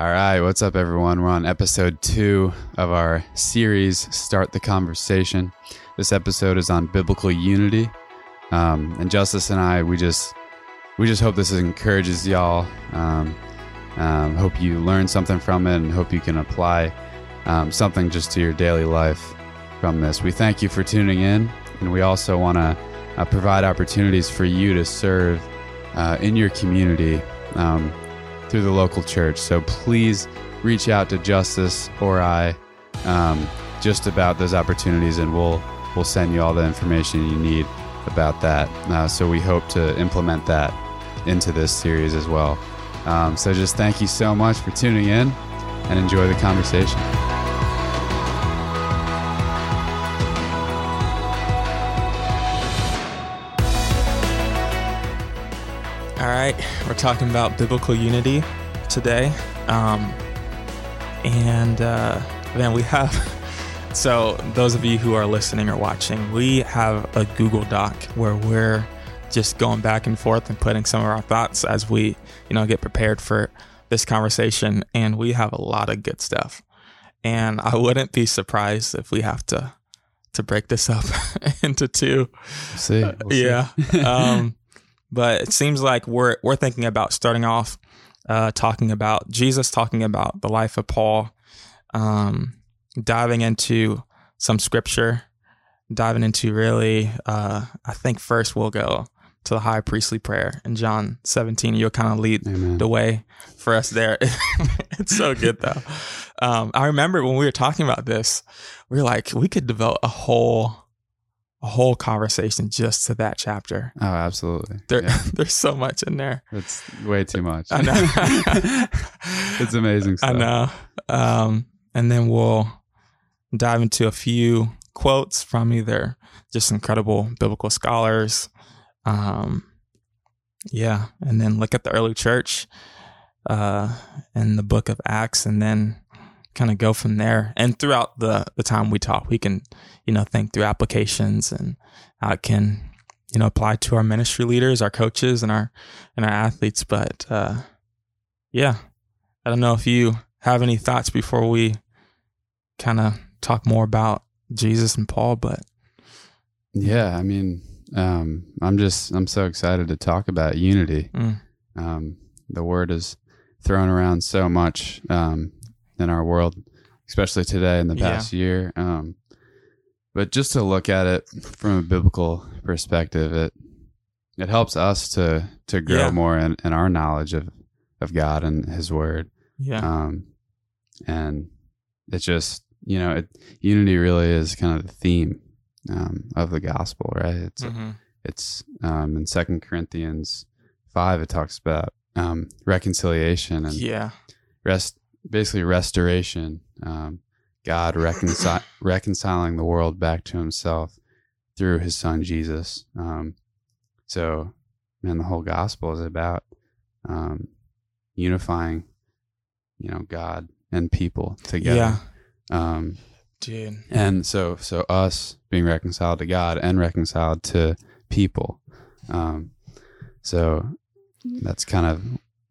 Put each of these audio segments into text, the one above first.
All right, what's up, everyone? We're on episode two of our series, Start the Conversation. This episode is on biblical unity. Um, and Justice and I, we just we just hope this encourages y'all. Um, um, hope you learn something from it, and hope you can apply um, something just to your daily life from this. We thank you for tuning in, and we also want to uh, provide opportunities for you to serve uh, in your community um, through the local church. So please reach out to Justice or I um, just about those opportunities, and we'll we'll send you all the information you need about that. Uh, so we hope to implement that into this series as well. Um, so just thank you so much for tuning in, and enjoy the conversation. Right, we're talking about biblical unity today. Um, and uh, man, we have, so those of you who are listening or watching, we have a Google Doc where we're just going back and forth and putting some of our thoughts as we, you know, get prepared for this conversation. And we have a lot of good stuff. And I wouldn't be surprised if we have to to break this up into two. We'll see. We'll see. yeah. um, but it seems like we're we're thinking about starting off uh, talking about Jesus, talking about the life of Paul, um, diving into some scripture, diving into really. Uh, I think first we'll go to the high priestly prayer in John 17. You'll kind of lead Amen. the way for us there. it's so good though. Um, I remember when we were talking about this, we were like, we could develop a whole a whole conversation just to that chapter. Oh, absolutely. There, Yeah. there's so much in there. It's way too much. I know. it's amazing stuff. I know. Um, and then we'll dive into a few quotes from either just incredible biblical scholars. Um, yeah, and then look at the early church uh, in the book of Acts, and then kind of go from there. And throughout the the time we talk, we can you know think through applications and how it can you know apply to our ministry leaders, our coaches, and our and our athletes. But uh, yeah, I don't know if you have any thoughts before we kind of talk more about Jesus and Paul, but Yeah, I mean, um, I'm just I'm so excited to talk about unity. mm, Um, the word is thrown around so much um, in our world, especially today in the Yeah. past year. Um, but just to look at it from a biblical perspective, it it helps us to to grow Yeah. more in, in our knowledge of of God and His Word. yeah, Um, and it's just you know, it, unity really is kind of the theme um, of the gospel, right? It's Mhm. it's um, in Second Corinthians five. It talks about um, reconciliation and yeah, rest, basically restoration. Um, God reconcil- reconciling the world back to Himself through His Son Jesus. Um, so, man, the whole gospel is about um, unifying, you know, God and people together. yeah, Um, dude, and so so us being reconciled to god and reconciled to people um so that's kind of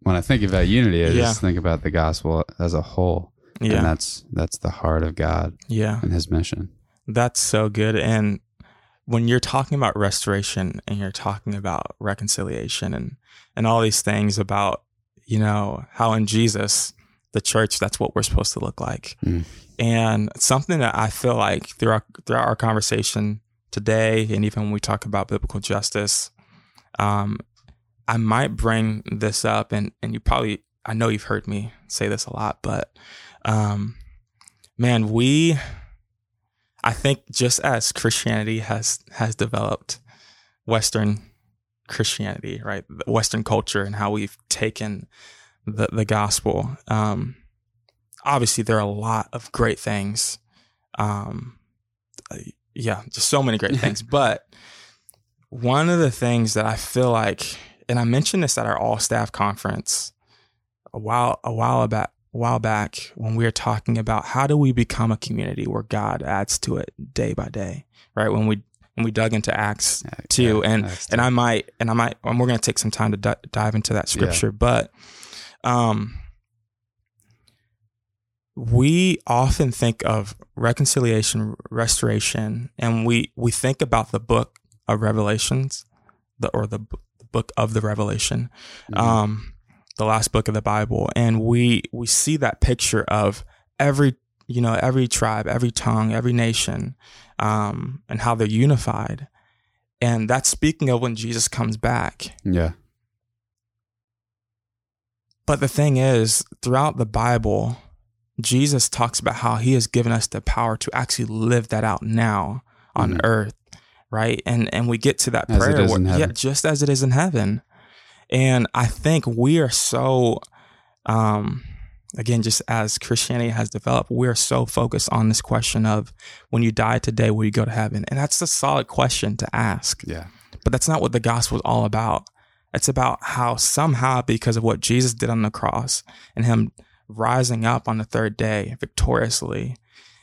when i think about unity i Yeah. just think about the gospel as a whole and that's that's the heart of god yeah. and his mission That's so good. And when you're talking about restoration and you're talking about reconciliation and and all these things about you know how in Jesus the church that's what we're supposed to look like. Mm. And something that I feel like throughout throughout our conversation today and even when we talk about biblical justice um I might bring this up and and you probably I know you've heard me say this a lot but um man we I think just as Christianity has has developed Western Christianity, right, Western culture, and how we've taken the the gospel. Um, obviously, there are a lot of great things. Um, yeah, just so many great things. But one of the things that I feel like, and I mentioned this at our all staff conference a while a while back a while back when we were talking about how do we become a community where God adds to it day by day, right? When we when we dug into Acts Yeah, two, yeah, and Acts and. I might and I might and we're gonna take some time to di- dive into that scripture, but um, we often think of reconciliation, restoration, and we we think about the book of Revelations, the or the, the book of the Revelation, Mhm. um, the last book of the Bible, and we we see that picture of every you know every tribe, every tongue, every nation, um, and how they're unified, and that's speaking of when Jesus comes back. yeah. But the thing is, throughout the Bible, Jesus talks about how he has given us the power to actually live that out now on Mhm. earth, right? And and we get to that As prayer where, yeah, just as it is in heaven. And I think we are so um again just as Christianity has developed, we're so focused on this question of when you die today, will you go to heaven? And that's a solid question to ask. Yeah. But that's not what the gospel is all about. It's about how somehow, because of what Jesus did on the cross and him rising up on the third day victoriously,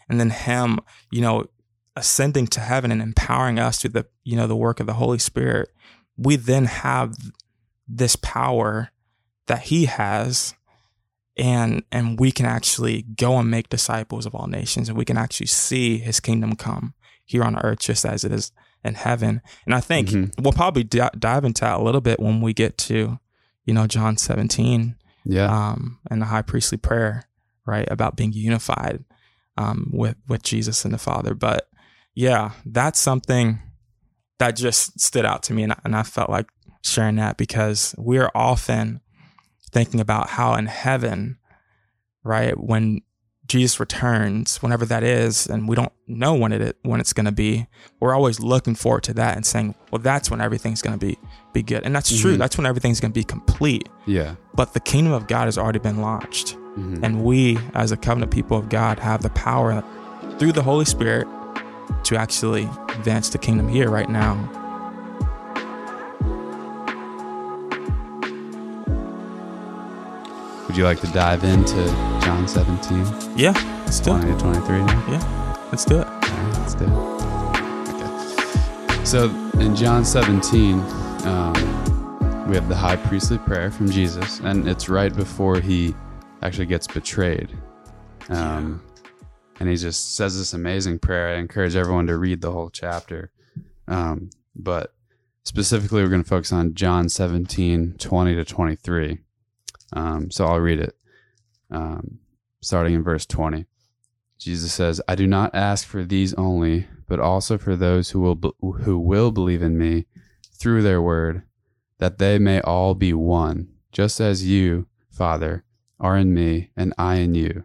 and then him, you know, ascending to heaven and empowering us through the, you know, the work of the Holy Spirit, we then have this power that he has and and we can actually go and make disciples of all nations and we can actually see his kingdom come here on earth just as it is in heaven and i think Mhm. we'll probably di- dive into that a little bit when we get to you know john 17 Yeah. um and the high priestly prayer right about being unified um with with jesus and the father but yeah that's something that just stood out to me and, I- and i felt like sharing that because we're often thinking about how in heaven right when jesus returns whenever that is and we don't know when it when it's going to be we're always looking forward to that and saying well that's when everything's going to be be good and that's true Mhm. that's when everything's going to be complete yeah. but the kingdom of god has already been launched Mhm. and we as a covenant people of god have the power through the holy spirit to actually advance the kingdom here right now Would you like to dive into John 17, yeah let's do 20 it to 23 now? let's do it right, let's do it. Okay. So in John 17, um, we have the high priestly prayer from Jesus, and it's right before he actually gets betrayed. Um, and he just says this amazing prayer. I encourage everyone to read the whole chapter. Um, but specifically, we're going to focus on John 17, 20 to 23. Um, so I'll read it, um, starting in verse 20. Jesus says, "I do not ask for these only, but also for those who will be- who will believe in me through their word, that they may all be one, just as you, Father, are in me and I in you,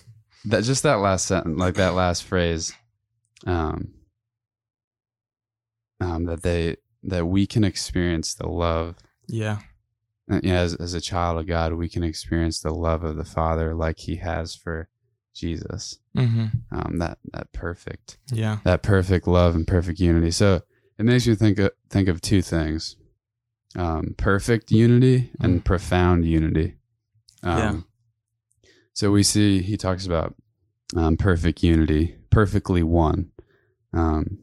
that just that last sentence, like that last phrase, um, um, that they that we can experience the love yeah uh, yeah, as, as a child of God, we can experience the love of the Father like He has for Jesus. mm-hmm. Um, that that perfect, yeah that perfect love and perfect unity. So it makes me think of, think of two things: um, perfect unity and profound unity. Um, Yeah. So we see he talks about um, perfect unity, perfectly one, um,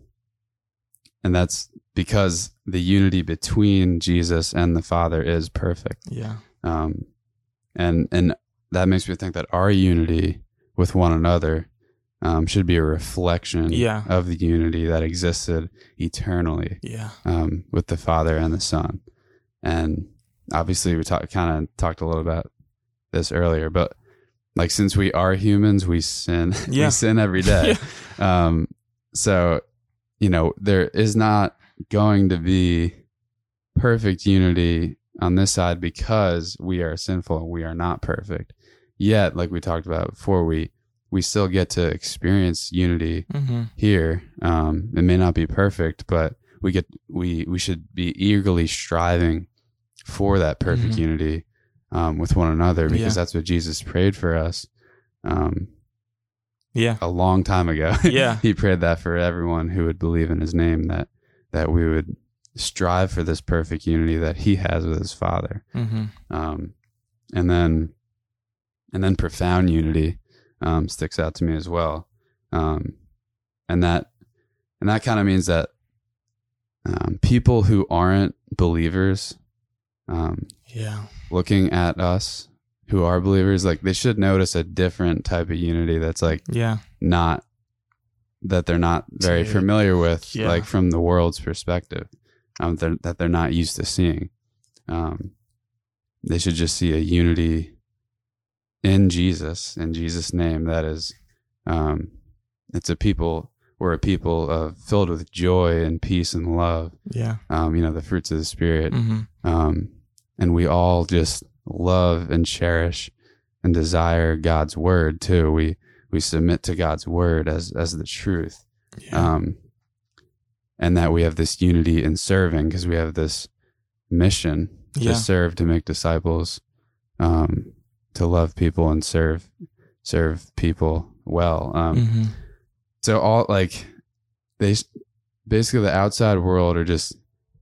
and that's because the unity between Jesus and the Father is perfect yeah um, and and that makes me think that our unity with one another um, should be a reflection Yeah. of the unity that existed eternally yeah um, with the Father and the Son. And obviously, we talk, kind of talked a little about this earlier, but like since we are humans, we sin. Yeah. we sin every day. Um, so, you know, there is not going to be perfect unity on this side because we are sinful and we are not perfect. Yet, like we talked about before, we we still get to experience unity mm-hmm. here. Um, it may not be perfect, but we get we we should be eagerly striving for that perfect Mhm. unity um, with one another because Yeah. that's what Jesus prayed for us. Um, Yeah. a long time ago. Yeah. he prayed that for everyone who would believe in his name that that we would strive for this perfect unity that he has with his father. Mm-hmm. Um, and then and then profound unity um, sticks out to me as well. Um, and that and that kind of means that um, people who aren't believers um, Yeah. looking at us who are believers like they should notice a different type of unity that's like Yeah. not that they're not very Dude. familiar with Yeah. like from the world's perspective um, they're, that they're not used to seeing um, they should just see a unity in jesus in jesus name that is um, it's a people we're a people of filled with joy and peace and love Yeah. um, you know the fruits of the spirit Mm-hmm. And we all just love and cherish and desire God's word too. We we submit to God's word as as the truth, Yeah. um, and that we have this unity in serving because we have this mission Yeah. to serve, to make disciples, um, to love people and serve serve people well. Um, mm-hmm. so all like they basically the outside world are just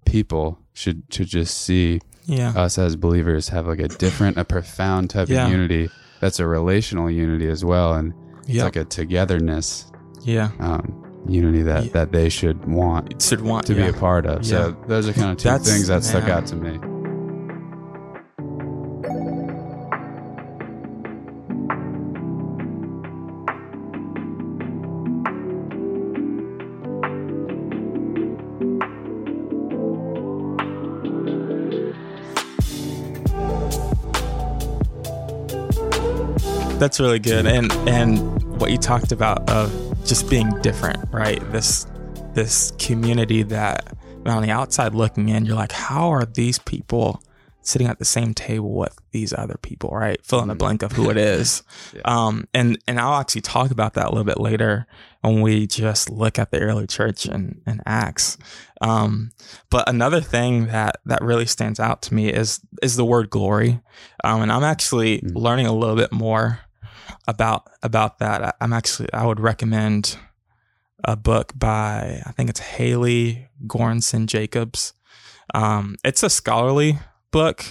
people should should just see Yeah. us as believers have like a different, a profound type Yeah. of unity. That's a relational unity as well, and it's yeah. like a togetherness yeah. um, unity that Yeah. that they should want should want to be a part of. So those are kind of two That's- things that stuck out to me. That's really good. And and what you talked about of just being different, right? This this community that on the outside looking in, you're like, how are these people sitting at the same table with these other people, right? Fill in the blank of who it is. Yeah. Um and and I'll actually talk about that a little bit later when we just look at the early church and, and Acts. Um but another thing that that really stands out to me is is the word glory. Um and I'm actually Mm. learning a little bit more about about that. I- I'm actually I would recommend a book by I think it's Haley Goranson Jacobs. Um, it's a scholarly book,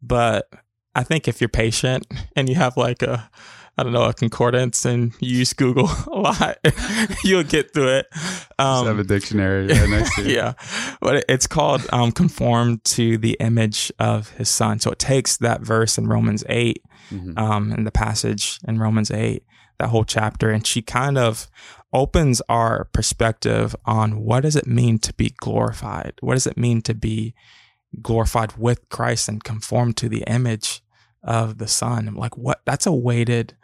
but I think if you're patient and you have like a I don't know a concordance and you use Google a lot, you'll get through it. Just Um, have a dictionary right next to you. yeah, but it's called um, "Conform to the Image of His Son." So it takes that verse in Romans eight Mhm. um, in the passage in Romans 8, that whole chapter. And she kind of opens our perspective on what does it mean to be glorified? What does it mean to be glorified with Christ and conform to the image of the Son? Like, what? That's a weighted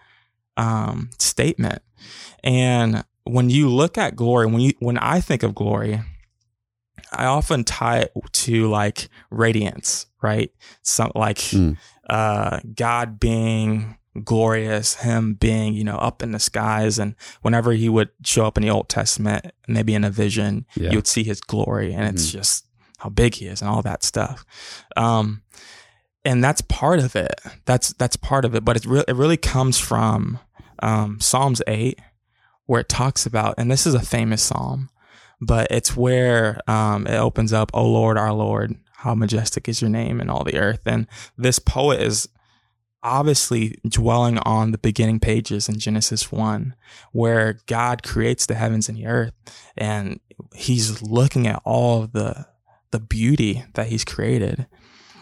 um, statement. And when you look at glory, when you when I think of glory, I often tie it to like radiance, right? Some like Mm. Uh, God being glorious, Him being you know up in the skies, and whenever He would show up in the Old Testament, maybe in a vision, Yeah. you would see His glory, and it's just how big He is and all that stuff. Um, and that's part of it. That's that's part of it, but it really it really comes from um, Psalms eight, where it talks about, and this is a famous psalm, but it's where um, it opens up, "O Lord, our Lord, how majestic is your name in all the earth." And this poet is obviously dwelling on the beginning pages in Genesis 1 where God creates the heavens and the earth and he's looking at all of the the beauty that he's created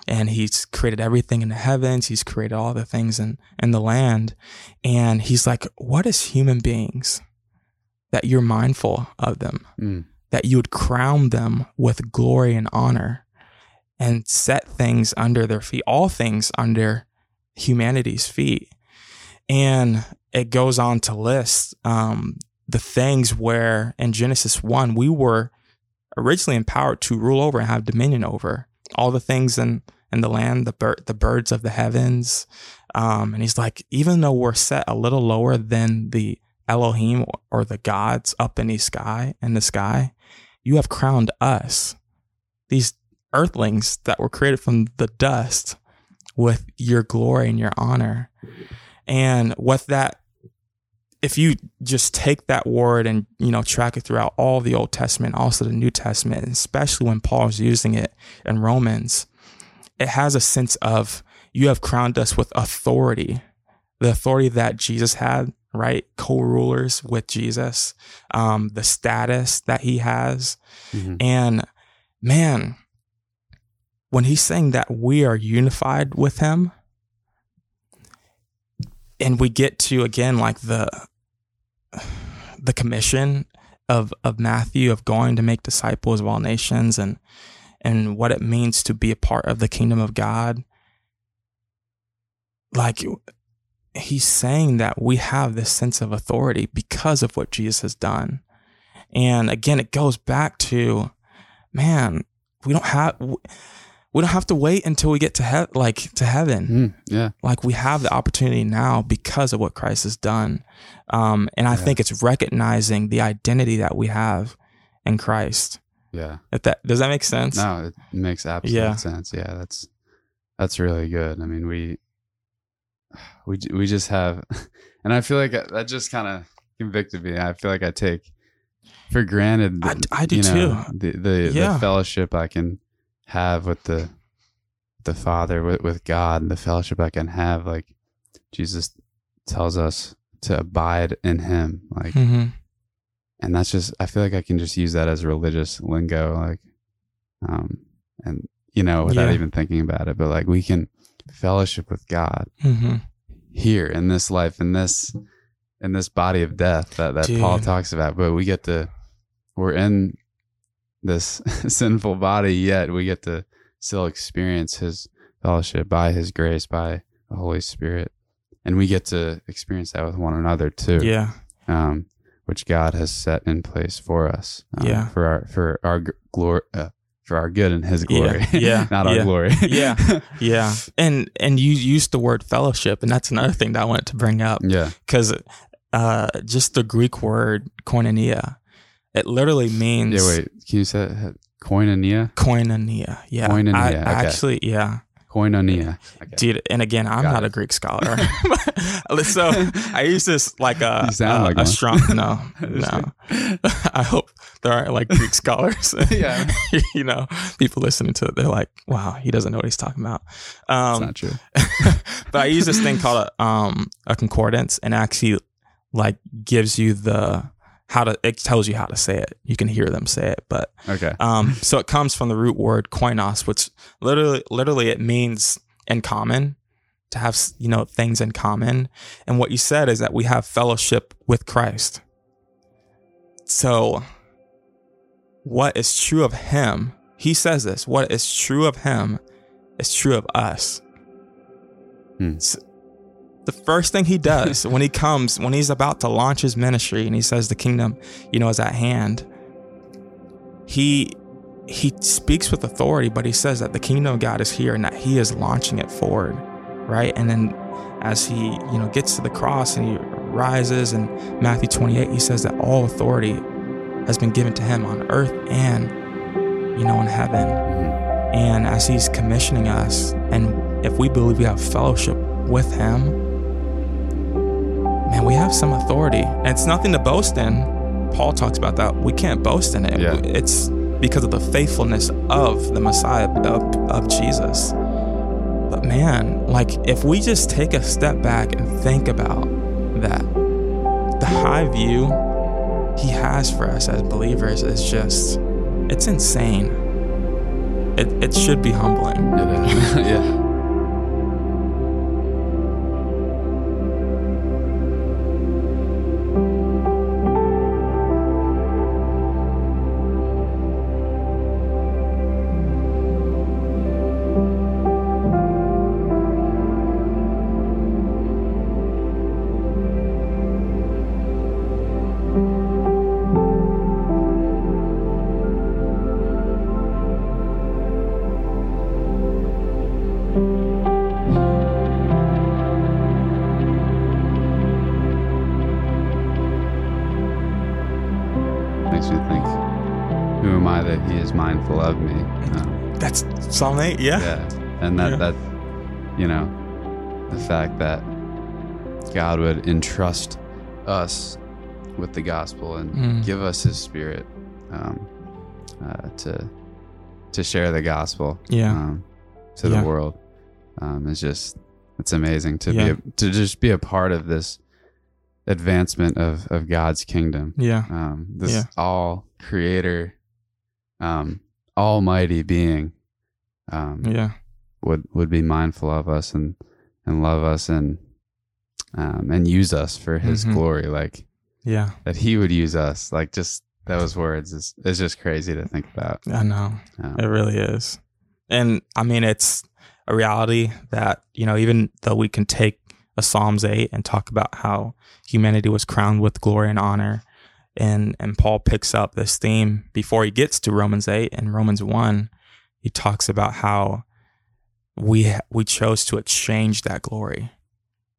and he's created everything in the heavens he's created all the things in in the land and he's like what is human beings that you're mindful of them Mm. that you would crown them with glory and honor and set things under their feet, all things under humanity's feet. And it goes on to list um, the things where in Genesis 1, we were originally empowered to rule over and have dominion over all the things in, in the land, the, bir- the birds of the heavens. Um, and he's like, even though we're set a little lower than the Elohim or the gods up in the sky, in the sky, you have crowned us, these earthlings that were created from the dust, with your glory and your honor. And what that if you just take that word and you know track it throughout all the Old Testament, also the New Testament, especially when Paul Paul's using it in Romans, it has a sense of you have crowned us with authority, the authority that Jesus had, right? Co-rulers with Jesus, um, the status that he has, Mhm. and man, when he's saying that we are unified with him, and we get to again like the the commission of of Matthew of going to make disciples of all nations and and what it means to be a part of the kingdom of God. Like he's saying that we have this sense of authority because of what Jesus has done. And again, it goes back to, man, we don't have we don't have to wait until we get to he- like to heaven. Mm, yeah. Like we have the opportunity now because of what Christ has done. Um, and I Yeah. think it's recognizing the identity that we have in Christ. Yeah. If that does that make sense? No, it makes absolute Yeah. sense. Yeah, that's that's really good. I mean, we we we just have, and I feel like that just kind of convicted me. I feel like I take for granted. I- I do you know, too. The the, Yeah. the fellowship I can have with the the Father with with God, and the fellowship I can have. Like Jesus tells us to abide in Him. Like hmm and that's just i feel like i can just use that as religious lingo like um and you know without Yeah. even thinking about it but like we can fellowship with god hmm here in this life in this in this body of death that that paul talks about but we get to we're in this sinful body yet we get to still experience his fellowship by his grace by the holy spirit and we get to experience that with one another too Yeah. um, which God has set in place for us. um, Yeah. for our for our glory, uh, for our good and His Yeah, glory. yeah, not our yeah, glory. yeah. Yeah. And and you used the word fellowship, and that's another thing that I wanted to bring up. yeah, because uh, just the Greek word koinonia, it literally means yeah. Wait, can you say it? koinonia? koinonia. Yeah, Koinonia, I, okay. Actually, yeah, Koinonia. Okay. dude. And again, I'm Got not it. a Greek scholar, so I use this like a a, like a strong. No, no. I hope there aren't like Greek scholars. Yeah. you know, people listening to it, they're like, "Wow, he doesn't know what he's talking about." Um, not true. but I use this thing called a um a concordance and actually like gives you the how to it tells you how to say it. You can hear them say it, but Okay. um so it comes from the root word koinos, which literally literally it means in common to have you know things in common. And what you said is that we have fellowship with Christ. So what is true of him, he says this, what is true of him is true of us. Hmm. S- The first thing he does when he comes, when he's about to launch his ministry and he says the kingdom, you know, is at hand, he he speaks with authority, but he says that the kingdom of God is here and that he is launching it forward, right? And then as he, you know, gets to the cross and he rises in Matthew 28, he says that all authority has been given to him on earth and you know in heaven. And as he's commissioning us, and if we believe we have fellowship with him, man, we have some authority. And it's nothing to boast in. Paul talks about that. We can't boast in it. Yeah. It's because of the faithfulness of the Messiah, of, of Jesus. But man, like if we just take a step back and think about that, the high view he has for us as believers is just, it's insane. It, it should be humbling. Yeah. Psalm 8, yeah. yeah and that Yeah. that you know the fact that god would entrust us with the gospel and Mm. give us His Spirit um, uh, to to share the gospel Yeah. um, to Yeah. the world. Um, it's just it's amazing to Yeah. be a, to just be a part of this advancement of of God's kingdom. Yeah. Um, this all creator, um, almighty being, um, Yeah. would would be mindful of us and and love us and um, and use us for His Mhm. glory. Like Yeah. that He would use us. Like just those words is is just crazy to think about. I know. Um, It really is. And I mean, it's a reality that, you know, even though we can take a Psalms 8 and talk about how humanity was crowned with glory and honor, and, and Paul picks up this theme before he gets to Romans 8 and Romans 1, he talks about how we, we chose to exchange that glory,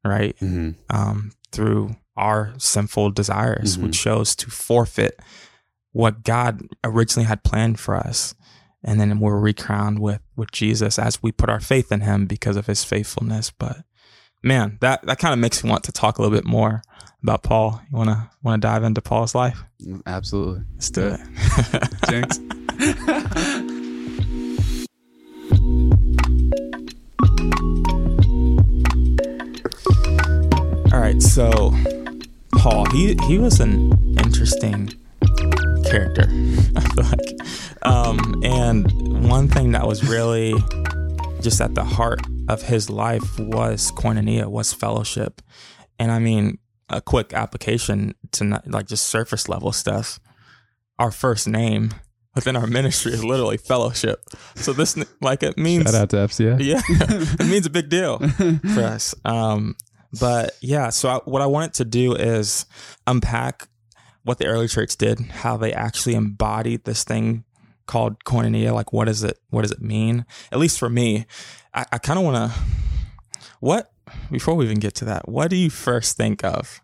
right? mhm. um, through our sinful desires. We Mhm. chose to forfeit what God originally had planned for us. And then we're recrowned with, with Jesus as we put our faith in him because of his faithfulness. But man, that, that kind of makes me want to talk a little bit more about Paul. You wanna wanna dive into Paul's life? Absolutely. Let's do Yeah. it. Jinx. All right, so Paul, he he was an interesting character. I feel like, um, and one thing that was really just at the heart of his life was koinonia, was fellowship, and I mean, a quick application to not, like just surface level stuff. Our first name within our ministry is literally fellowship. So this like it means Shout out to FCA. yeah, it means a big deal for us. Um, but yeah, so I, what I wanted to do is unpack what the early church did, how they actually embodied this thing called koinonia. Like, what is it? What does it mean? At least for me, I, I kind of want to. What before we even get to that, what do you first think of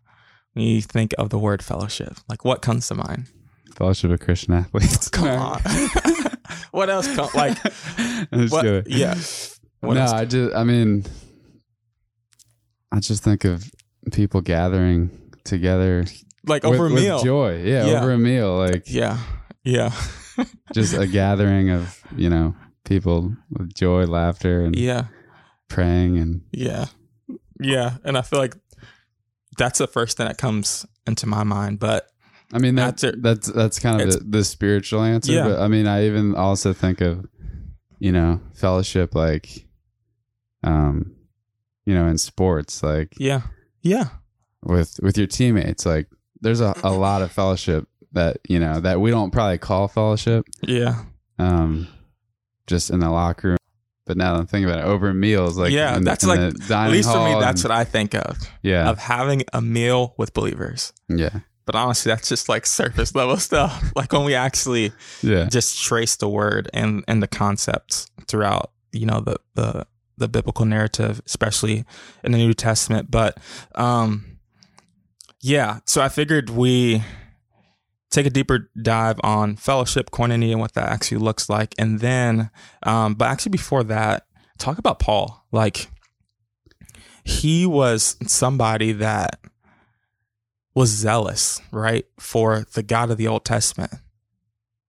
when you think of the word fellowship? Like, what comes to mind? Fellowship of Christian Athletes. Come on. what else? Come, like, what? Yeah. What no? I just, I mean, I just think of people gathering together Like over a meal. with joy. Yeah, Yeah. over a meal. Like Yeah. Yeah. just a gathering of, you know, people with joy, laughter, and Yeah. praying. And Yeah. Yeah. And I feel like that's the first thing that comes into my mind. But I mean, that, That's that's, that's kind of the, the spiritual answer. Yeah. But I mean, I even also think of, you know, fellowship like, um, you know, in sports, like yeah. Yeah. with with your teammates like there's a, a lot of fellowship that you know that we don't probably call fellowship Yeah. um just in the locker room but now that i'm thinking about it over meals like Yeah, in that's in like- At least for me, that's and- what I think of, yeah of having a meal with believers. yeah But honestly, that's just like surface level stuff. Like when we actually yeah just trace the word and, and the concepts throughout, you know, the, the, the biblical narrative, especially in the New Testament. But um, yeah, so I figured we take a deeper dive on fellowship, koinonia, and what that actually looks like. And then, um, but actually before that, talk about Paul. Like, he was somebody that was zealous, right, for the God of the Old Testament,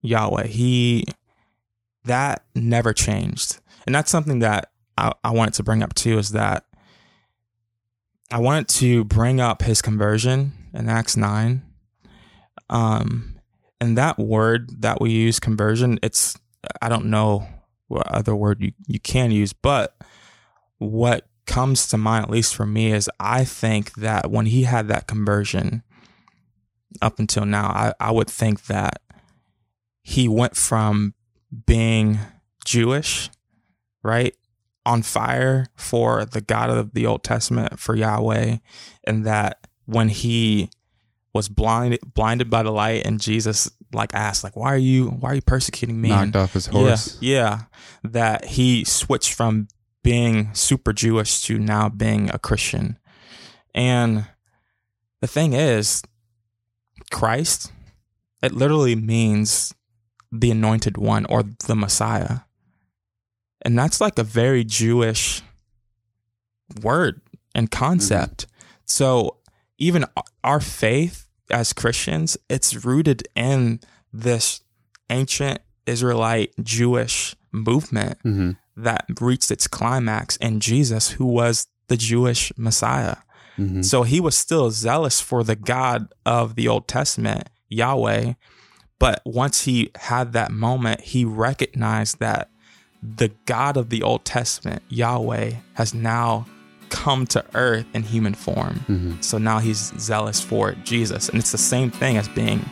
Yahweh. He, that never changed. And that's something that I, I wanted to bring up too is that I wanted to bring up his conversion in Acts 9. Um, and that word that we use, conversion, it's, I don't know what other word you, you can use, but what comes to mind, at least for me, is I think that when he had that conversion up until now, I, I would think that he went from being Jewish, right? On fire for the God of the Old Testament, for Yahweh, and that when he was blinded blinded by the light and Jesus like asked like why are you why are you persecuting me knocked And- off his horse yeah, yeah. That he switched from being super Jewish to now being a Christian. And the thing is, Christ, it literally means the anointed one or the Messiah. And that's like a very Jewish word and concept. So even our faith as Christians, it's rooted in this ancient Israelite Jewish movement Mm-hmm. that reached its climax in Jesus, who was the Jewish Messiah. Mm-hmm. So he was still zealous for the God of the Old Testament, Yahweh. But once he had that moment, he recognized that the God of the Old Testament, Yahweh, has now come to earth in human form. Mm-hmm. So now he's zealous for Jesus. And it's the same thing as being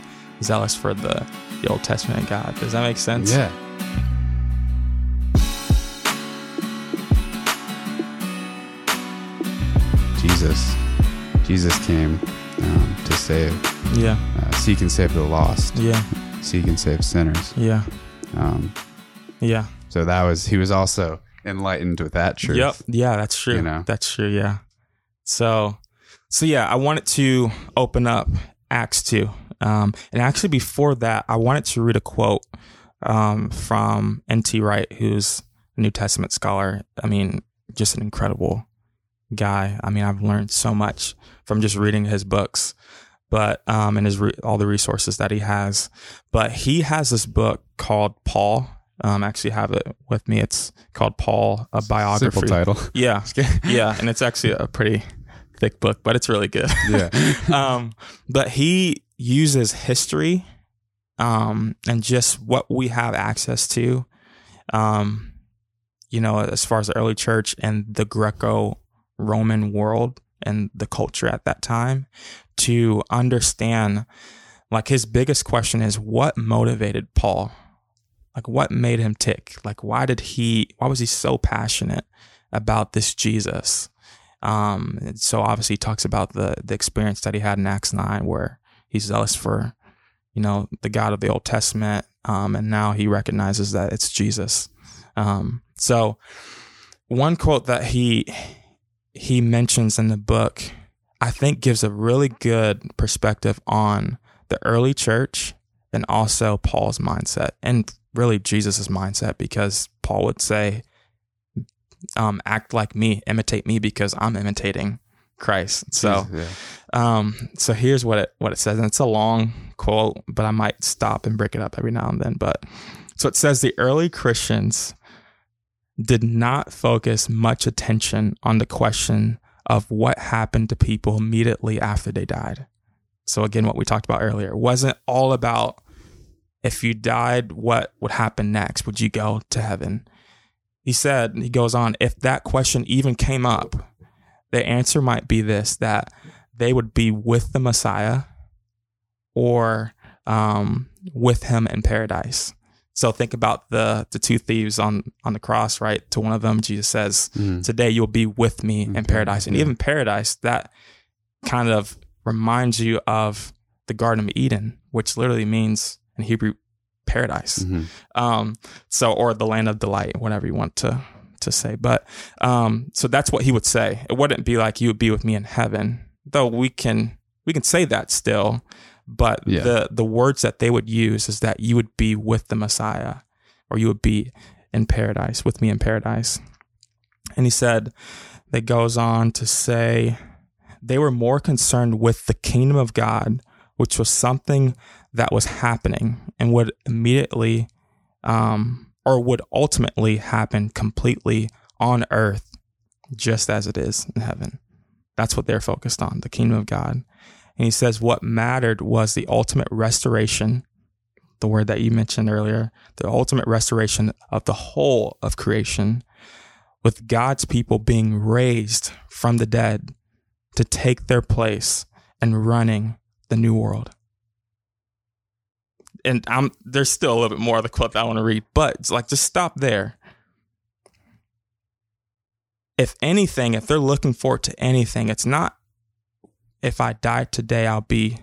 zealous for the, the Old Testament God. Does that make sense? Yeah. Jesus, Jesus came um, to save, Yeah. uh, seek and save the lost, Yeah. seek and save sinners. Yeah. Um, Yeah. So that was he was also enlightened with that truth. Yep. Yeah, that's true. You know? That's true. Yeah. So, so yeah, I wanted to open up Acts two, um, and actually before that, I wanted to read a quote um, from N.T. Wright, who's a New Testament scholar. I mean, just an incredible guy. I mean, I've learned so much from just reading his books, but um, and his re- all the resources that he has. But he has this book called Paul. Um, actually have it with me. It's called Paul, a biography. Simple title. Yeah, yeah, and it's actually a pretty thick book, but it's really good. yeah. um, but he uses history, um, and just what we have access to, um, you know, as far as the early church and the Greco-Roman world and the culture at that time, to understand. Like his biggest question is, what motivated Paul? Like, what made him tick? Like, why did he? Why was he so passionate about this Jesus? Um, so obviously he talks about the the experience that he had in Acts nine, where he's zealous for, you know, the God of the Old Testament, um, and now he recognizes that it's Jesus. Um, so one quote that he he mentions in the book, I think, gives a really good perspective on the early church and also Paul's mindset and really Jesus's mindset, because Paul would say, um, act like me, imitate me because I'm imitating Christ. So, yeah. um, so here's what it what it says, and it's a long quote, but I might stop and break it up every now and then. But so it says the early Christians did not focus much attention on the question of what happened to people immediately after they died. So again, what we talked about earlier it wasn't all about if you died, what would happen next? Would you go to heaven? He said, he goes on, if that question even came up, the answer might be this that they would be with the Messiah or um, with him in paradise. So think about the the two thieves on on the cross, right? To one of them, Jesus says, Mhm. "Today you'll be with me in paradise." And Yeah. even paradise, that kind of reminds you of the Garden of Eden, which literally means in Hebrew paradise Mhm. um so or the land of delight whatever you want to to say but um so that's what he would say it wouldn't be like you would be with me in heaven though we can we can say that still but Yeah. the the words that they would use is that you would be with the messiah or you would be in paradise with me in paradise and he said that goes on to say they were more concerned with the kingdom of god which was something that was happening and would immediately um, or would ultimately happen completely on earth just as it is in heaven. That's what they're focused on, the kingdom of God. And he says what mattered was the ultimate restoration, the word that you mentioned earlier, the ultimate restoration of the whole of creation, with God's people being raised from the dead to take their place and running the new world and I'm there's still a little bit more of the quote that I want to read, but it's like just stop there. If anything, if they're looking forward to anything, it's not if I die today, I'll be,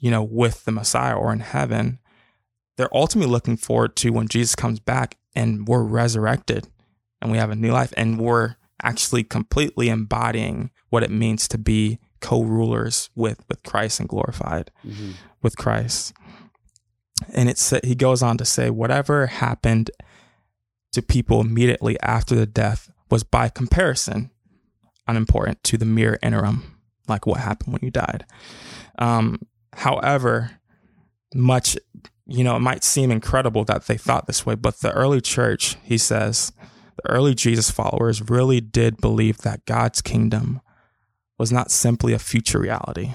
you know, with the Messiah or in heaven. They're ultimately looking forward to when Jesus comes back and we're resurrected and we have a new life and we're actually completely embodying what it means to be co-rulers with with Christ and glorified Mhm. with Christ. And it sa- he goes on to say, whatever happened to people immediately after the death was by comparison unimportant to the mere interim. like what happened when you died. Um, however, much you know, it might seem incredible that they thought this way, but the early church, he says, the early Jesus followers really did believe that God's kingdom was not simply a future reality.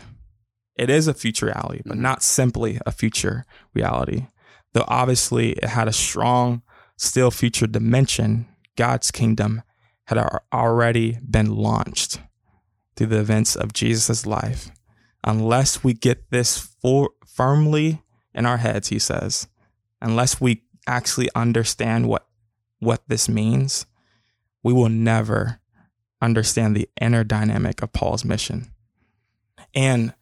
It is a future reality, but mm-hmm. not simply a future reality. Though obviously it had a strong, still future dimension, God's kingdom had already been launched through the events of Jesus' life. Unless we get this for, firmly in our heads, he says, unless we actually understand what what this means, we will never understand the inner dynamic of Paul's mission. And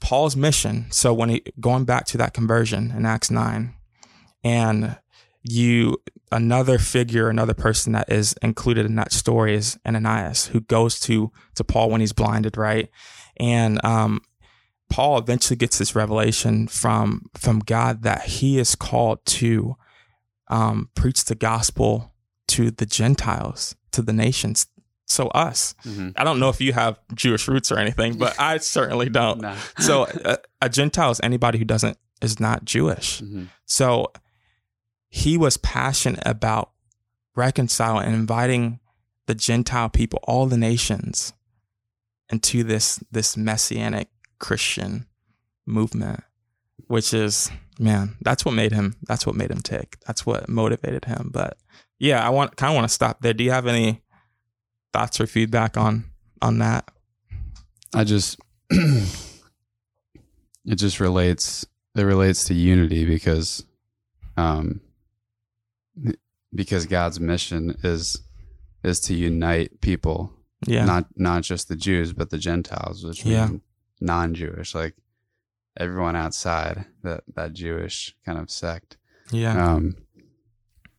Paul's mission, so when he going back to that conversion in Acts 9, and you another figure, another person that is included in that story is Ananias, who goes to to Paul when he's blinded, right? And um, Paul eventually gets this revelation from from God that he is called to um, preach the gospel to the Gentiles, to the nations, so us. Mm-hmm. I don't know if you have Jewish roots or anything, but I certainly don't. So a, a, Gentile is anybody who doesn't is not Jewish. Mm-hmm. So he was passionate about reconciling and inviting the Gentile people, all the nations, into this this messianic Christian movement, which is man, that's what made him. That's what made him tick. That's what motivated him. But yeah, I want kind of want to stop there. Do you have any thoughts or feedback on on that? I just it just relates it relates to unity because um because God's mission is is to unite people. Yeah. Not not just the Jews, but the Gentiles, which yeah. mean non-Jewish, like everyone outside that that Jewish kind of sect. Yeah. Um,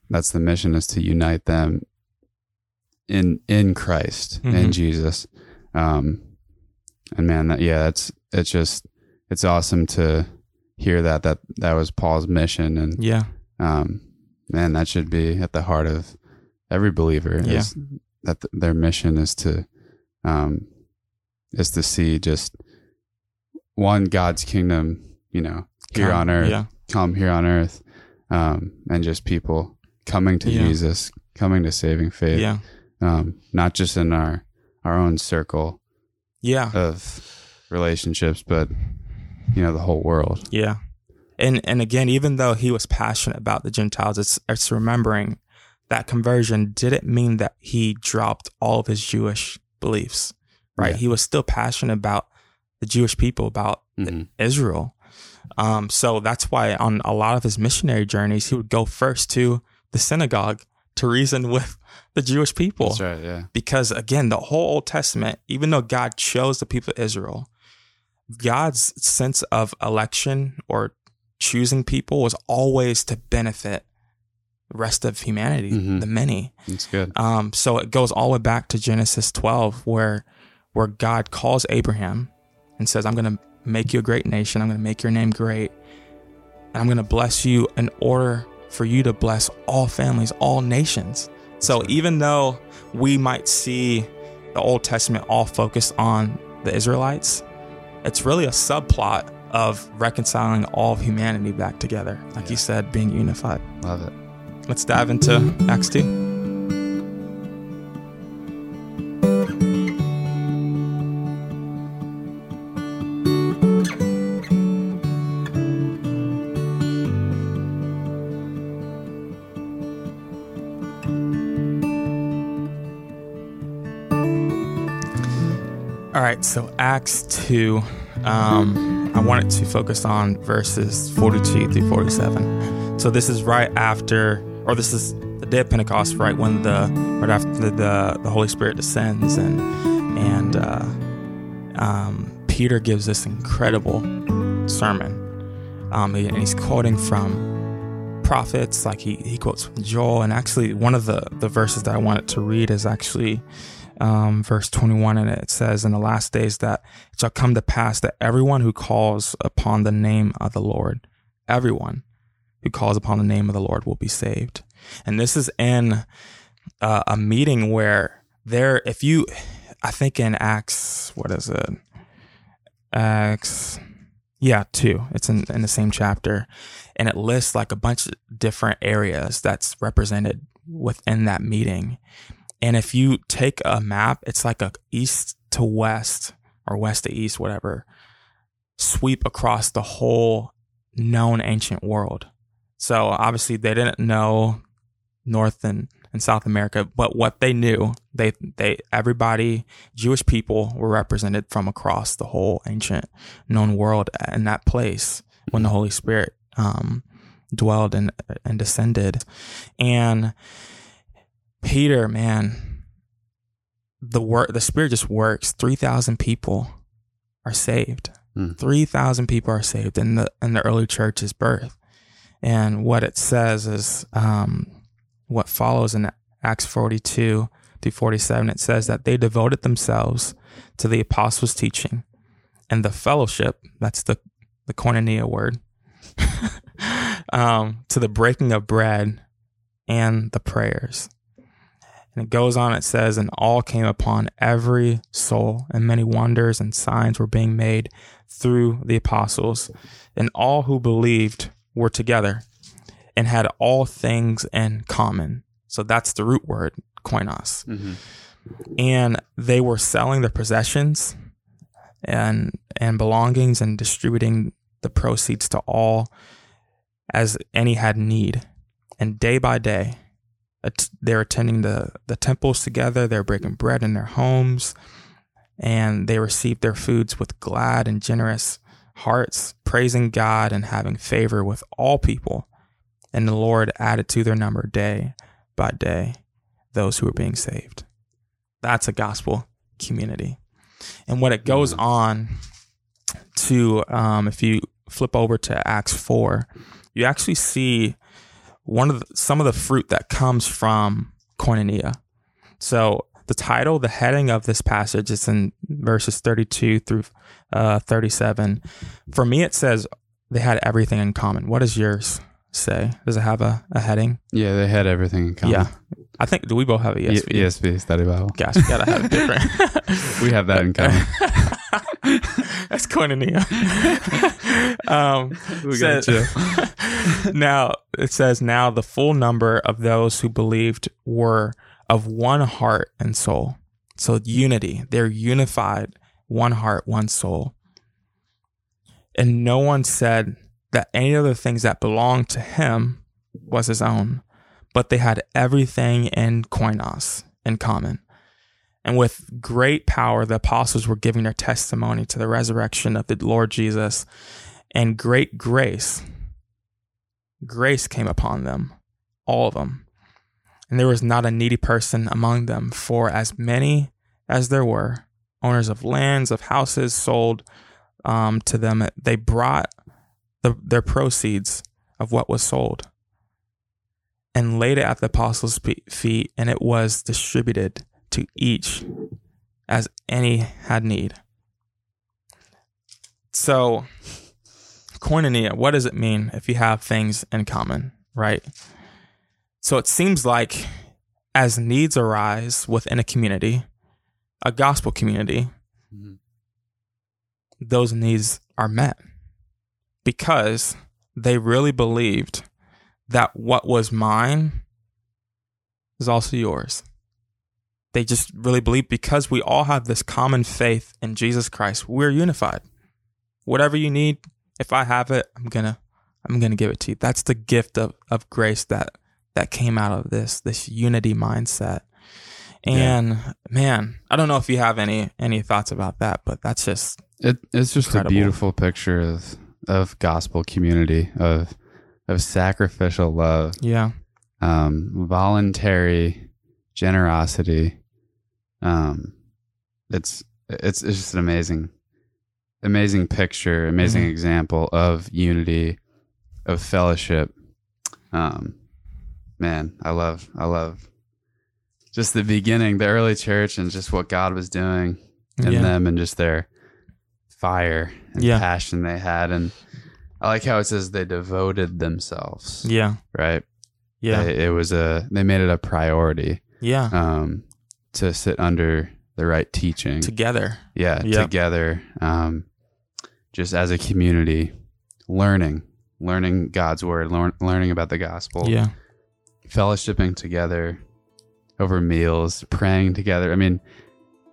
that's the mission is to unite them in in Christ mm-hmm. in Jesus. Um, and man, that yeah, it's it's just it's awesome to hear that that that was Paul's mission and yeah. Um, man, that should be at the heart of every believer. Yeah. Is that th- their mission is to um is to see just one God's kingdom, you know, here come, on earth, yeah. come here on earth, um, and just people coming to yeah. Jesus, coming to saving faith, yeah, um, not just in our our own circle, yeah, of relationships, but you know, the whole world, yeah. And and again, even though he was passionate about the Gentiles, it's it's remembering that conversion didn't mean that he dropped all of his Jewish beliefs, right? Yeah. He was still passionate about the Jewish people, about mm-hmm. Israel. Um, so that's why on a lot of his missionary journeys, he would go first to the synagogue to reason with the Jewish people. That's right, yeah. Because again, the whole Old Testament, even though God chose the people of Israel, God's sense of election or choosing people was always to benefit the rest of humanity, mm-hmm. the many. That's good. Um, so it goes all the way back to Genesis 12, where where God calls Abraham and says, I'm going to make you a great nation. I'm going to make your name great. And I'm going to bless you in order for you to bless all families, all nations. So even though we might see the Old Testament all focused on the Israelites, it's really a subplot of reconciling all of humanity back together. Like yeah. you said, being unified. Love it. Let's dive into Acts 2. So Acts 2, um, I wanted to focus on verses 42 through 47. So this is right after, or this is the day of Pentecost, right when the, right after the, the, the Holy Spirit descends and, and, uh, um, Peter gives this incredible sermon. Um, and he's quoting from prophets, like he, he quotes from Joel. And actually, one of the, the verses that I wanted to read is actually um, verse 21, and it says, In the last days that it shall come to pass that everyone who calls upon the name of the Lord, everyone who calls upon the name of the Lord will be saved. And this is in uh, a meeting where there, if you, I think in Acts, what is it? Acts, yeah, two. It's in, in the same chapter. And it lists like a bunch of different areas that's represented within that meeting. And if you take a map, it's like a east to west or west to east, whatever, sweep across the whole known ancient world. So obviously they didn't know North and, and South America, but what they knew, they they everybody Jewish people were represented from across the whole ancient known world in that place when the Holy Spirit um, dwelled and and descended, and Peter, man, the work the Spirit just works. Three thousand people are saved. Mm. Three thousand people are saved in the in the early church's birth. And what it says is um, what follows in Acts 42 through 47. It says that they devoted themselves to the apostles' teaching and the fellowship. That's the, the koinonia word. um, to the breaking of bread and the prayers. And it goes on, it says, and all came upon every soul, and many wonders and signs were being made through the apostles. And all who believed were together and had all things in common. So that's the root word, koinos. Mm-hmm. And they were selling their possessions and and belongings and distributing the proceeds to all as any had need. And day by day, they're attending the, the temples together, they're breaking bread in their homes, and they received their foods with glad and generous hearts, praising God and having favor with all people. And the Lord added to their number day by day those who were being saved. That's a gospel community. And what it goes on to, um, if you flip over to Acts 4, you actually see one of the, some of the fruit that comes from koinonia. So the title, the heading of this passage is in verses 32 through uh, 37. For me, it says they had everything in common. What does yours say? Does it have a, a heading? Yeah, they had everything in common. Yeah. I think, do we both have a ESV? E- ESV, study Bible. Gosh, we gotta have it different. we have that in common. That's koinonia. um, We got you. now it says now the full number of those who believed were of one heart and soul. So unity, they're unified, one heart, one soul. And no one said that any of the things that belonged to him was his own, but they had everything in koinos in common. And with great power, the apostles were giving their testimony to the resurrection of the Lord Jesus, and great grace, grace came upon them, all of them. And there was not a needy person among them, for as many as there were, owners of lands, of houses sold um, to them, they brought the, their proceeds of what was sold and laid it at the apostles' feet, and it was distributed to each as any had need. So, koinonia, what does it mean if you have things in common, right? So it seems like as needs arise within a community, a gospel community, Mhm. those needs are met because they really believed that what was mine is also yours. They just really believe because we all have this common faith in Jesus Christ, we're unified. Whatever you need, if I have it, I'm gonna I'm gonna give it to you. That's the gift of, of grace that that came out of this, this unity mindset. And man, I don't know if you have any any thoughts about that, but that's just It, it's just Incredible. a beautiful picture of of gospel community of of sacrificial love, yeah. um, voluntary generosity. Um, it's it's it's just an amazing, amazing picture, amazing Mhm. example of unity, of fellowship. Um, man, I love I love just the beginning, the early church, and just what God was doing in yeah. them, and just their fire and Yeah. passion they had, and I like how it says they devoted themselves. Yeah. Right. Yeah. They- it was a they made it a priority yeah. um, to sit under the right teaching. Together. yeah, Yep. together. Um, just as a community, learning, learning God's word, learn, learning about the gospel, Yeah. fellowshipping together over meals, praying together. I mean,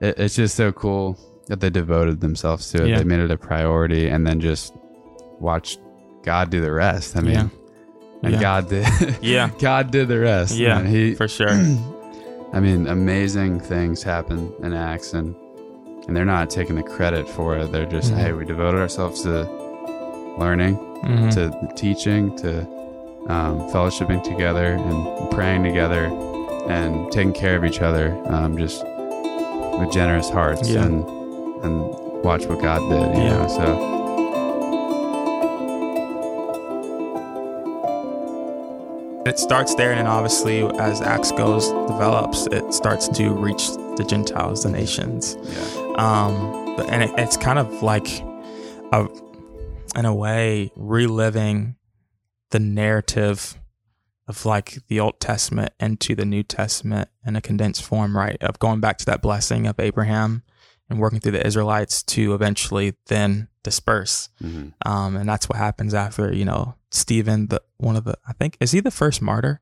it, it's just so cool that they devoted themselves to it. Yeah. They made it a priority, and then just watched God do the rest. I mean, Yeah. and Yeah. God did. Yeah. God did the rest. Yeah. He For sure. I mean, amazing things happen in Acts, and and they're not taking the credit for it. They're just, Mhm. hey, we devoted ourselves to learning, Mhm. to teaching, to um, fellowshipping together, and praying together, and taking care of each other, um, just with generous hearts, Yeah. and and watch what God did. You Yeah. know, so. It starts there, and then obviously, as Acts goes develops, it starts to reach the Gentiles, the nations. Yeah. Um, but, and it, it's kind of like, a, in a way, reliving the narrative of like the Old Testament into the New Testament in a condensed form, right? Of going back to that blessing of Abraham and working through the Israelites to eventually then disperse. Mhm. Um, and that's what happens after, you know, Stephen, the one of the, I think, is he the first martyr?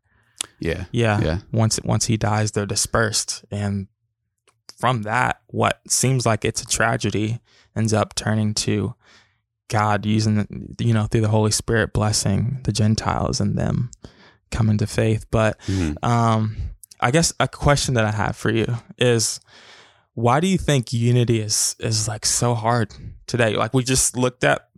Yeah. Yeah. Yeah. Once once he dies, they're dispersed, and from that, what seems like it's a tragedy ends up turning to God using, you know, through the Holy Spirit blessing the Gentiles and them coming to faith. But Mhm. um, I guess a question that I have for you is, why do you think unity is is like so hard today? Like we just looked at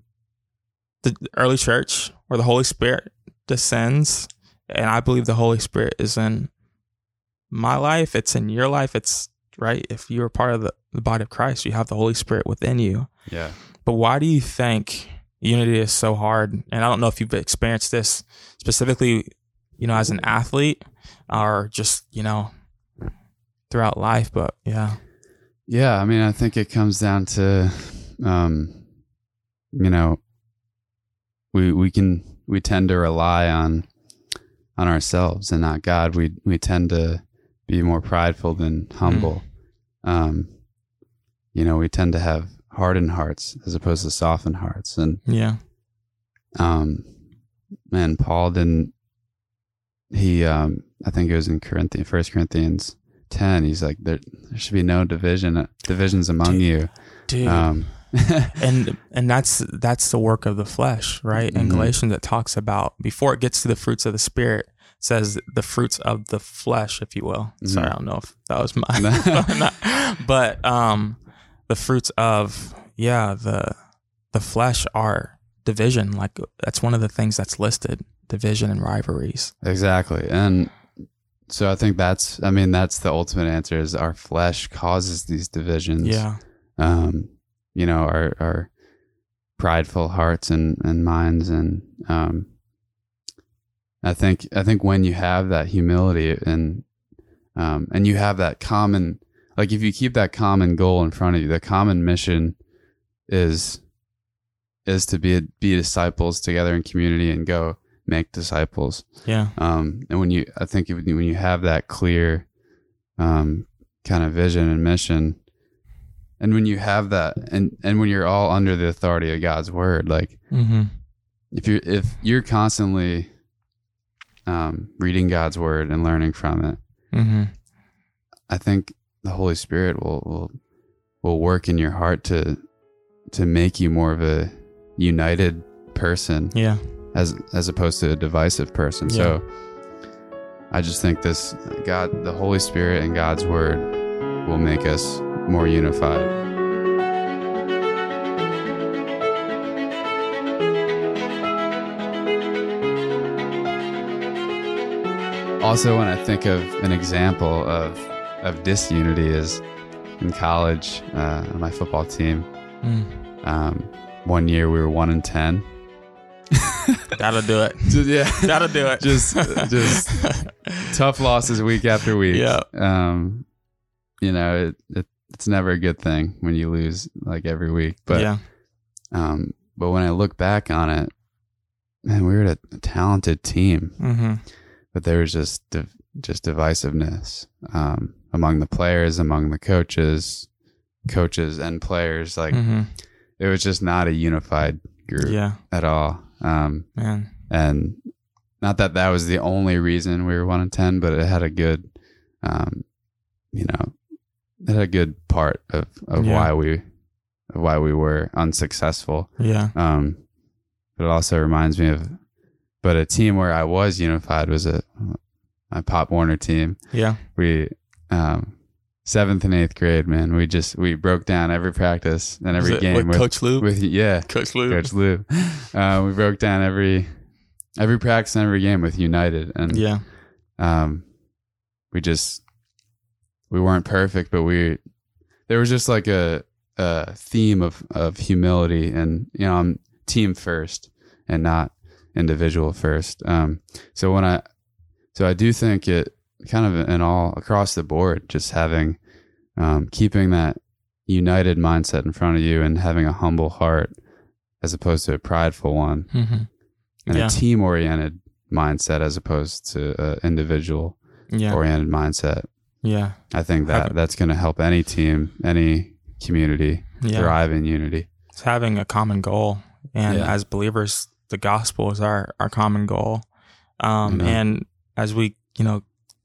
the early church where the Holy Spirit descends, and I believe the Holy Spirit is in my life. It's in your life. It's right. If you're part of the, the body of Christ, you have the Holy Spirit within you. Yeah. But why do you think unity is so hard? And I don't know if you've experienced this specifically, you know, as an athlete or just, you know, throughout life. But yeah. Yeah, I mean, I think it comes down to, um, you know, we we can we tend to rely on on ourselves and not God. We we tend to be more prideful than humble. Um, you know, we tend to have hardened hearts as opposed to softened hearts, and Yeah. um, man, Paul didn't. He, um, I think it was in Corinthians, First Corinthians ten. He's like, there, there should be no division, divisions among you. Dude. Um, and and that's that's the work of the flesh, right? In Mhm. Galatians it talks about before it gets to the fruits of the spirit, says the fruits of the flesh, if you will. Sorry, I don't know if that was my but um the fruits of yeah, the the flesh are division. Like that's one of the things that's listed. Division and rivalries. exactly, and so I think that's. I mean, that's the ultimate answer. Is our flesh causes these divisions. Yeah. um, you know, our our prideful hearts and, and minds, and um, I think I think when you have that humility and um, and you have that common, like if you keep that common goal in front of you, the common mission is is to be be disciples together in community and go make disciples. Yeah. Um, and when you, I think when you have that clear, um, kind of vision and mission, and when you have that, and and when you're all under the authority of God's word, like Mm-hmm. if you're if you're constantly, um, reading God's word and learning from it, Mm-hmm. I think the Holy Spirit will will will work in your heart to to make you more of a united person Yeah. As as opposed to a divisive person. Yeah. So I just think this God, the Holy Spirit and God's word will make us more unified. Also, when I think of an example of of disunity is in college uh, on my football team. Mm. Um, one year we were one in ten. That'll do it. Just, yeah, That'll do it. just just tough losses week after week. Yeah. Um, you know, it, it it's never a good thing when you lose like every week. But yeah. um, but when I look back on it, man, we were a, a talented team, Mm-hmm. but there was just div- just divisiveness um, among the players, among the coaches, coaches and players. Like mm-hmm. it was just not a unified group Yeah, at all. Um, man. and not that that was the only reason we were one in ten, but it had a good, um, you know, it had a good part of of Yeah. why we of why we were unsuccessful. Yeah, Um, but it also reminds me of, but a team where I was unified was a my Pop Warner team. yeah, We um, seventh and eighth grade, man. We just we broke down every practice and every game with Coach Lou. with yeah Coach Lou. Coach Lou. Uh, we broke down every every practice and every game with United, and Yeah, um, we just we weren't perfect, but we there was just like a a theme of of humility, and you know, I'm team first and not individual first. Um, so when I so I do think it kind of in all across the board, just having um, keeping that united mindset in front of you and having a humble heart as opposed to a prideful one hmm and Yeah. a team oriented mindset as opposed to an individual yeah, oriented mindset. yeah, I think that that's going to help any team, any community yeah. thrive in unity. It's having a common goal, and as believers, the gospel is our our common goal. Um, and as we you know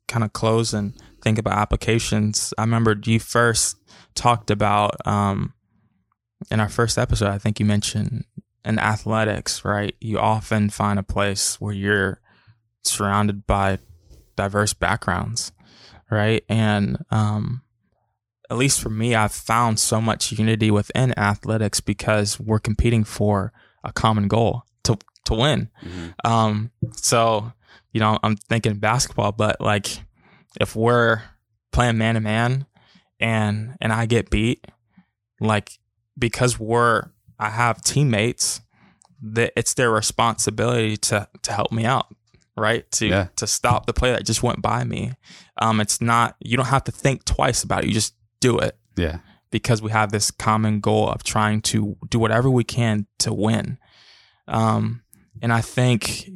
kind of close and think about applications, I remember you first talked about um, in our first episode. I think you mentioned in athletics, right? You often find a place where you're surrounded by diverse backgrounds, right? And um, at least for me, I've found so much unity within athletics because we're competing for a common goal to to win. Um, so you know, I'm thinking basketball, but like if we're playing man to man and and I get beat, like because we're I have teammates that it's their responsibility to to help me out, right? To Yeah. to stop the play that just went by me. Um, it's not you don't have to think twice about it. You just do it Yeah. because we have this common goal of trying to do whatever we can to win. Um, and I think,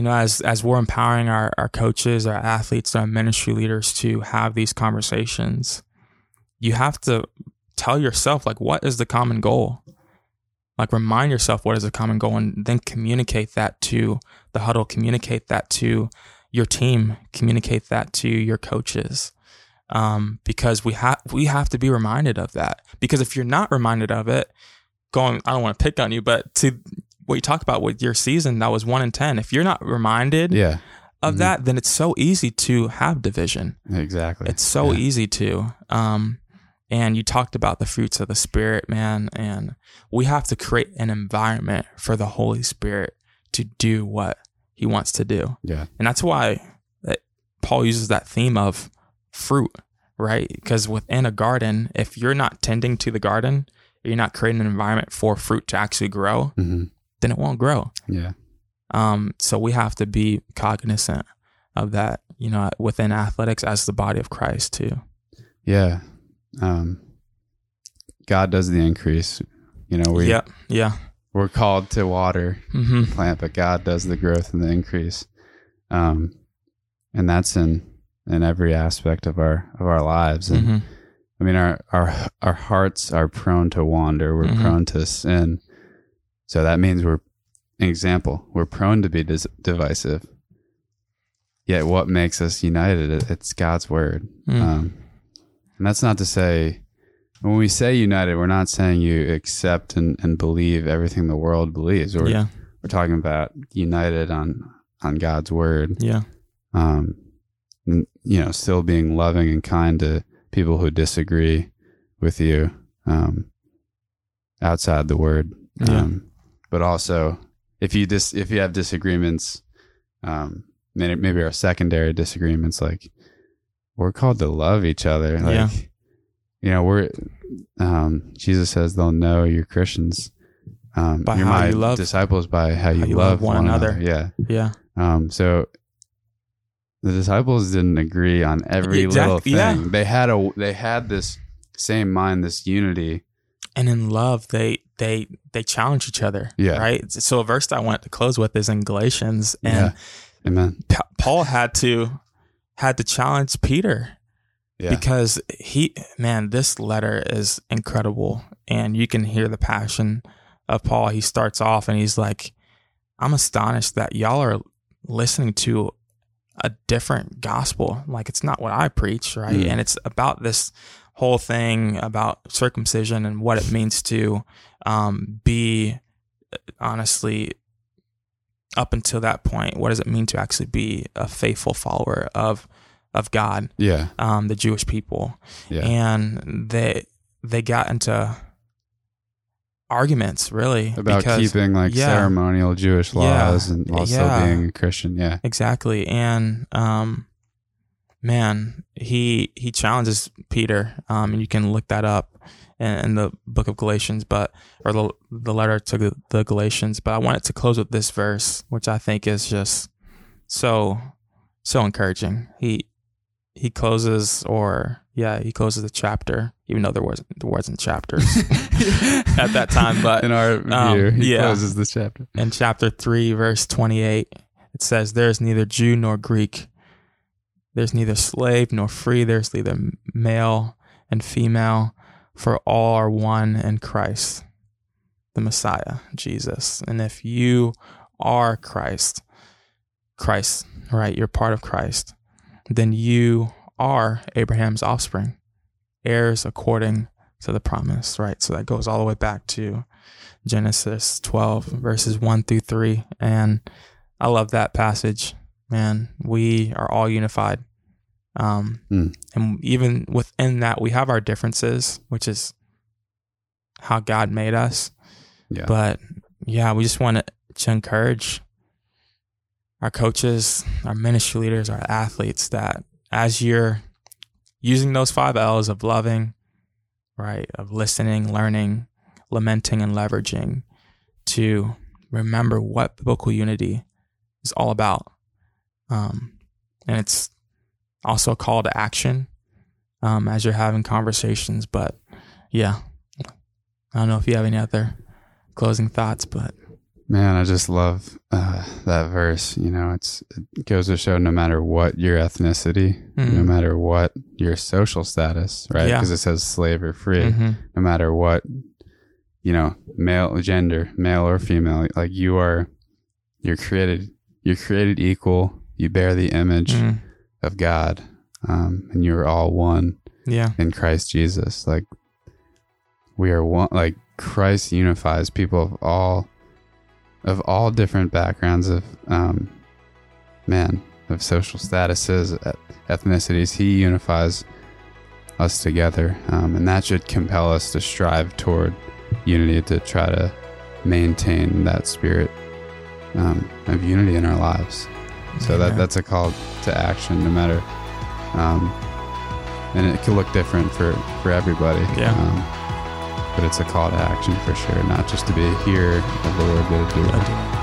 you know, as as we're empowering our, our coaches, our athletes, our ministry leaders to have these conversations, you have to tell yourself like what is the common goal? Like remind yourself what is the common goal and then communicate that to the huddle, communicate that to your team, communicate that to your coaches um, because we have we have to be reminded of that. Because if you're not reminded of it, going I don't want to pick on you, but to what you talk about with your season that was one in ten. If you're not reminded Yeah. of Mhm. that, then it's so easy to have division. Exactly. It's so Yeah. easy to. Um, and you talked about the fruits of the Spirit, man, and we have to create an environment for the Holy Spirit to do what He wants to do. Yeah. And that's why that Paul uses that theme of fruit, right? Because within a garden, if you're not tending to the garden, you're not creating an environment for fruit to actually grow, hmm then it won't grow. Yeah. Um, so we have to be cognizant of that, you know, within athletics as the body of Christ too. Yeah. Um, God does the increase. You know, we yeah, yeah. we're called to water hmm plant, but God does the growth and the increase. Um, and that's in in every aspect of our of our lives. And hmm I mean, our our our hearts are prone to wander. We're Mhm. prone to sin. So that means we're an example. We're prone to be dis- divisive. Yet, what makes us united? It's God's word. Mm. Um, and that's not to say when we say united, we're not saying you accept and, and believe everything the world believes. We're, yeah, we're talking about united on on God's word. yeah, Um, and, you know, still being loving and kind to people who disagree with you um, outside the word. Yeah. Um, but also, if you dis- if you have disagreements, um, maybe, maybe our secondary disagreements, like we're called to love each other. Like, Yeah. you know, we're um, Jesus says they'll know you're Christians. Um, By you're how my you love- disciples by how you, love, one, another. Yeah. yeah, Um, so the disciples didn't agree on every Exact- little thing. yeah. They had a they had this same mind, this unity. And in love, they they they challenge each other. Yeah. right. So a verse that I want to close with is in Galatians, and Yeah. Amen. Pa- Paul had to had to challenge Peter Yeah. because he man this letter is incredible and you can hear the passion of paul he starts off and he's like i'm astonished that y'all are listening to a different gospel like it's not what i preach right Mm. and it's about this whole thing about circumcision and what it means to um, be honestly up until that point what does it mean to actually be a faithful follower of of god yeah. um, the Jewish people, Yeah. and they they got into arguments really About because- keeping like yeah. ceremonial Jewish Yeah. laws and also Yeah. being a Christian. Yeah. exactly and um man he he challenges Peter um and you can look that up in, in the book of Galatians but or the the letter to the, the Galatians but I wanted to close with this verse which I think is just so so encouraging he he closes or yeah he closes the chapter even though there wasn't there wasn't chapters at that time but in our um, view, he yeah. closes this chapter. in chapter 3 verse 28 it says there's neither jew nor greek there's neither slave nor free. There's neither male and female for all are one in christ the messiah jesus. And if you are christ christ right you're part of christ then you are abraham's offspring heirs according to the promise right? So that goes all the way back to Genesis 12, verses 1 through 3. And I love that passage, man. We are all unified. Um, Mm. And even within that, we have our differences, which is how God made us. Yeah. But yeah, we just want to encourage our coaches, our ministry leaders, our athletes that as you're using those five L's of loving, right, of listening, learning, lamenting, and leveraging, to remember what biblical unity is all about. Um, and it's also a call to action um, as you're having conversations. But yeah, I don't know if you have any other closing thoughts, but Man, I just love uh, that verse. You know, it's it goes to show no matter what your ethnicity, no Mhm. matter what your social status, right? Yeah. Because it says slave or free, Mhm. no matter what, you know, male gender, male or female, like you are, you're created, you're created equal. You bear the image Mm. of God, um, and you're all one yeah, in Christ Jesus. Like we are one. Like Christ unifies people of all of all different backgrounds of um, man of social statuses, ethnicities. He unifies us together, um, and that should compel us to strive toward unity to try to maintain that spirit um, of unity in our lives. So that that's a call to action, no matter. Um, and it can look different for for everybody. Yeah. Um, but it's a call to action for sure, not just to be here of the Lord, but to do it.